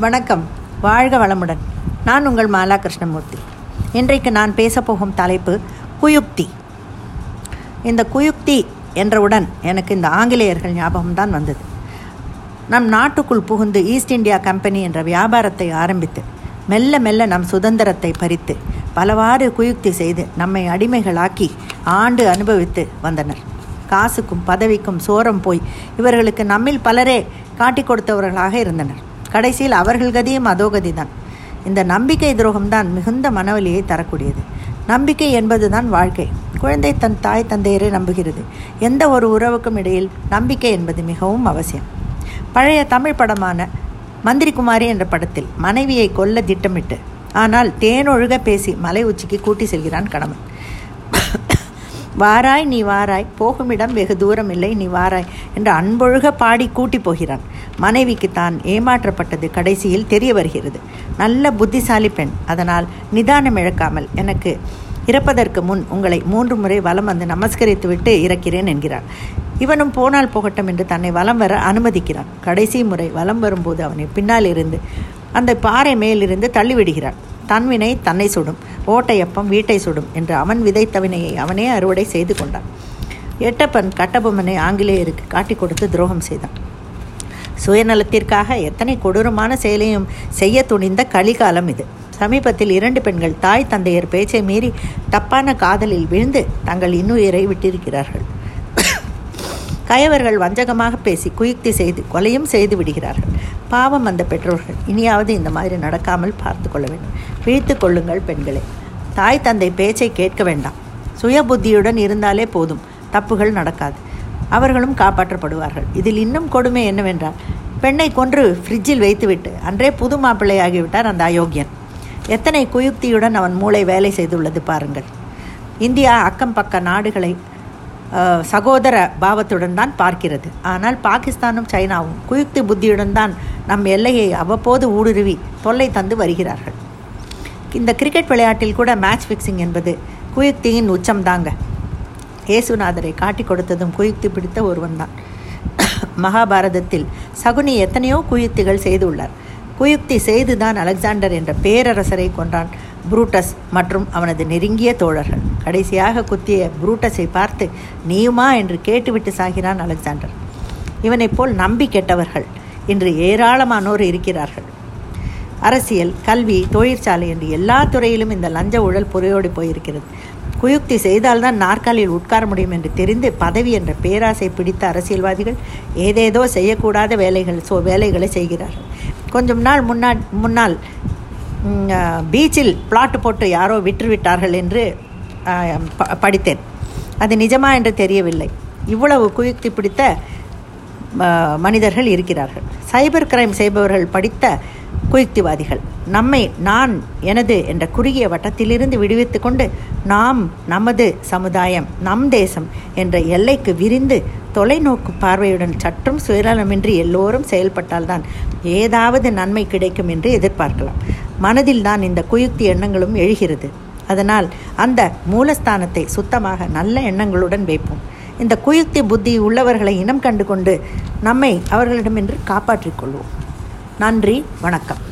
வணக்கம். வாழ்க வளமுடன். நான் உங்கள் மாலா கிருஷ்ணமூர்த்தி இன்றைக்கு நான் பேசப்போகும் தலைப்பு குயுக்தி. இந்த குயுக்தி என்றவுடன் எனக்கு இந்த ஆங்கிலேயர்கள் ஞாபகம்தான் வந்தது. நம் நாட்டுக்குள் புகுந்து ஈஸ்ட் இந்தியா கம்பெனி என்ற வியாபாரத்தை ஆரம்பித்து மெல்ல மெல்ல நம் சுதந்திரத்தை பறித்து பலவாறு குயுக்தி செய்து நம்மை அடிமைகளாக்கி ஆண்டு அனுபவித்து வந்தனர். காசுக்கும் பதவிக்கும் சோரம் போய் இவர்களுக்கு நம்மில் பலரே காட்டிக் கொடுத்தவர்களாக இருந்தனர். கடைசியில் அவர்கள் கதியும் அதோ கதிதான் இந்த நம்பிக்கை துரோகம்தான் மிகுந்த மனவலியை தரக்கூடியது. நம்பிக்கை என்பதுதான் வாழ்க்கை. குழந்தை தன் தாய் தந்தையரை நம்புகிறது. எந்த ஒரு உறவுக்கும் இடையில் நம்பிக்கை என்பது மிகவும் அவசியம். பழைய தமிழ் படமான மந்திரிகுமாரி என்ற படத்தில் மனைவியை கொல்ல திட்டமிட்டு ஆனால் தேனொழுக பேசி மலை உச்சிக்கு கூட்டி செல்கிறான் கணவன். வாராய் நீ வாராய். போகுமிடம் வெகு தூரம் இல்லை நீ வாராய் என்று அன்பொழுக பாடி கூட்டி போகிறான். மனைவிக்கு தான் ஏமாற்றப்பட்டது கடைசியில் தெரிய வருகிறது. நல்ல புத்திசாலி பெண். அதனால் நிதானம் இழக்காமல் எனக்கு இறப்பதற்கு முன் உங்களை மூன்று முறை வலம் வந்து நமஸ்கரித்து விட்டு இறக்கிறேன் என்கிறார் இவனும் போனால் போகட்டும் என்று தன்னை வலம் வர அனுமதிக்கிறான். கடைசி முறை வலம் வரும்போது அவனை பின்னால் இருந்து அந்த பாறை மேலிருந்து தள்ளிவிடுகிறான் தன்வினை தன்னை சுடும். ஓட்டையப்பம் வீட்டை சுடும் என்று அவன் விதைத்த வினையை அவனே அறுவடை செய்து கொண்டான். எட்டப்பன் கட்டபொம்மனை ஆங்கிலேயருக்கு காட்டிக் கொடுத்து துரோகம் செய்தான். சுயநலத்திற்காக எத்தனை கொடூரமான செயலையும் செய்ய துணிந்த கலிகாலம் இது. சமீபத்தில் இரண்டு பெண்கள் தாய் தந்தையர் பேச்சை மீறி தப்பான காதலில் விழுந்து தங்கள் இன்னுயிரை விட்டிருக்கிறார்கள். கயவர்கள் வஞ்சகமாக பேசி குயுக்தி செய்து கொலையும் செய்து விடுகிறார்கள். பாவம் அந்த பெற்றோர்கள் இனியாவது இந்த மாதிரி நடக்காமல் பார்த்து கொள்ள வேண்டும். விழித்து கொள்ளுங்கள் பெண்களே. தாய் தந்தை பேச்சை கேட்க வேண்டாம். சுய புத்தியுடன் இருந்தாலே போதும். தப்புகள் நடக்காது. அவர்களும் காப்பாற்றப்படுவார்கள். இதில் இன்னும் கொடுமை என்னவென்றால் பெண்ணை கொன்று ஃப்ரிட்ஜில் வைத்துவிட்டு அன்றே புது மாப்பிள்ளையாகிவிட்டார் அந்த அயோக்கியன். எத்தனை குயுக்தியுடன் அவன் மூளை வேலை செய்துள்ளது பாருங்கள். இந்தியா அக்கம் பக்க நாடுகளை சகோதர பாவத்துடன் தான் பார்க்கிறது. ஆனால் பாகிஸ்தானும் சைனாவும் குயுக்தி புத்தியுடன் தான் நம் எல்லையை அவ்வப்போது ஊடுருவி தொல்லை தந்து வருகிறார்கள். இந்த கிரிக்கெட் விளையாட்டில் கூட மேட்ச் ஃபிக்ஸிங் என்பது குயுக்தியின் உச்சம்தாங்க ஏசுநாதரை காட்டி கொடுத்ததும் குயுக்தி பிடித்த ஒருவன் தான். மகாபாரதத்தில் சகுனி எத்தனையோ குயுக்திகள் செய்துள்ளார். குயுக்தி செய்துதான் அலெக்சாண்டர் என்ற பேரரசரை கொன்றான் புரூட்டஸ் மற்றும் அவனது நெருங்கிய தோழர்கள். கடைசியாக குத்திய புரூட்டஸை பார்த்து நீயுமா? என்று கேட்டுவிட்டு சாகிறான் அலெக்சாண்டர். இவனைப் போல் நம்பி கெட்டவர்கள் இன்று ஏராளமானோர் இருக்கிறார்கள். அரசியல் கல்வி தொழிற்சாலை என்று எல்லா துறையிலும் இந்த லஞ்ச ஊழல் புறையோடி போயிருக்கிறது. குயுக்தி செய்தால்தான் நாற்காலியில் உட்கார முடியும் என்று தெரிந்து பதவி என்ற பேராசை பிடித்த அரசியல்வாதிகள் ஏதேதோ செய்யக்கூடாத வேலைகள் சோ வேலைகளை செய்கிறார்கள். கொஞ்சம் நாள் முன்னாள் முன்னால் பீச்சில் பிளாட்டு போட்டு யாரோ விற்றுவிட்டார்கள் என்று படித்தேன். அது நிஜமா என்று தெரியவில்லை. இவ்வளவு குயுக்தி பிடித்த மனிதர்கள் இருக்கிறார்கள். சைபர் கிரைம் செய்பவர்கள் படித்த குயுக்திவாதிகள். நம்மை நான் எனது என்ற குறுகிய வட்டத்திலிருந்து விடுவித்து கொண்டு நாம் நமது சமுதாயம் நம் தேசம் என்ற எல்லைக்கு விரிந்து தொலைநோக்கு பார்வையுடன் சற்றும் சுயநலமின்றி எல்லோரும் செயல்பட்டால்தான் ஏதாவது நன்மை கிடைக்கும் என்று எதிர்பார்க்கலாம். மனதில் தான் இந்த குயுக்தி எண்ணங்களும் எழுகிறது. அதனால் அந்த மூலஸ்தானத்தை சுத்தமாக நல்ல எண்ணங்களுடன் வைப்போம். இந்த குயுக்தி புத்தி உள்ளவர்களை இனம் கண்டு கொண்டு நம்மை அவர்களிடமின்று காப்பாற்றிக் கொள்வோம். நன்றி வணக்கம்.